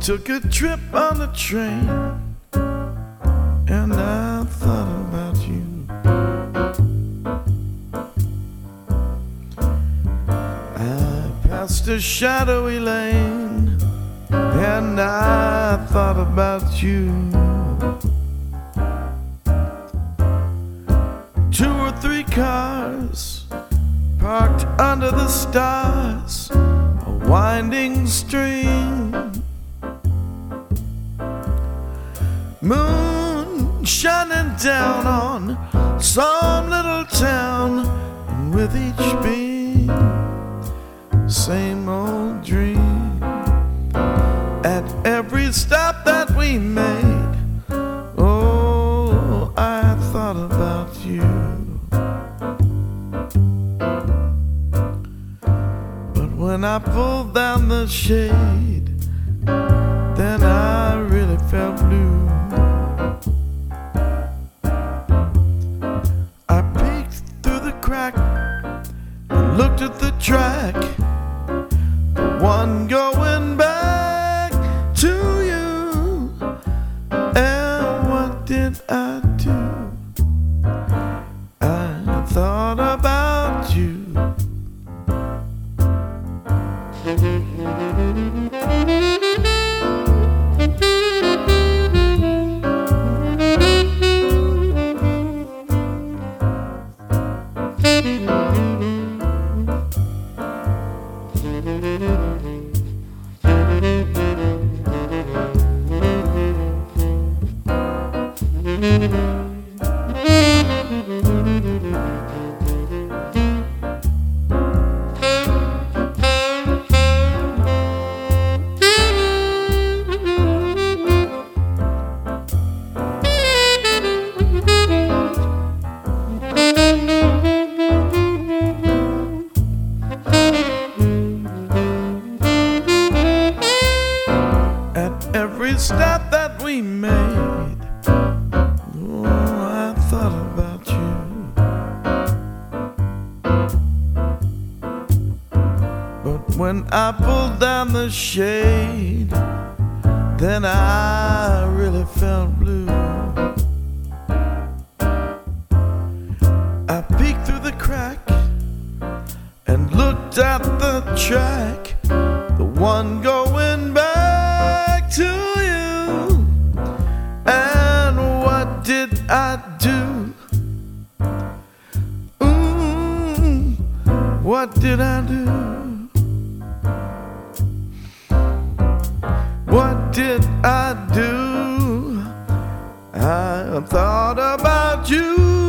took a trip on the train and I thought about you. I passed a shadowy lane and I thought about you. Two or three cars parked under the stars, a winding stream. Moon shining down on some little town, and with each beam, same old dream. At every stop that we made, oh, I thought about you. But when I pulled down the shade, crack and looked at the track, the one going back to you. And what did I do? I thought about you. At that we made, oh, I thought about you. But when I pulled down the shade, then I really felt blue. I peeked through the crack and looked at the track, the one going back I do? Ooh, what did I do? What did I do? I thought about you.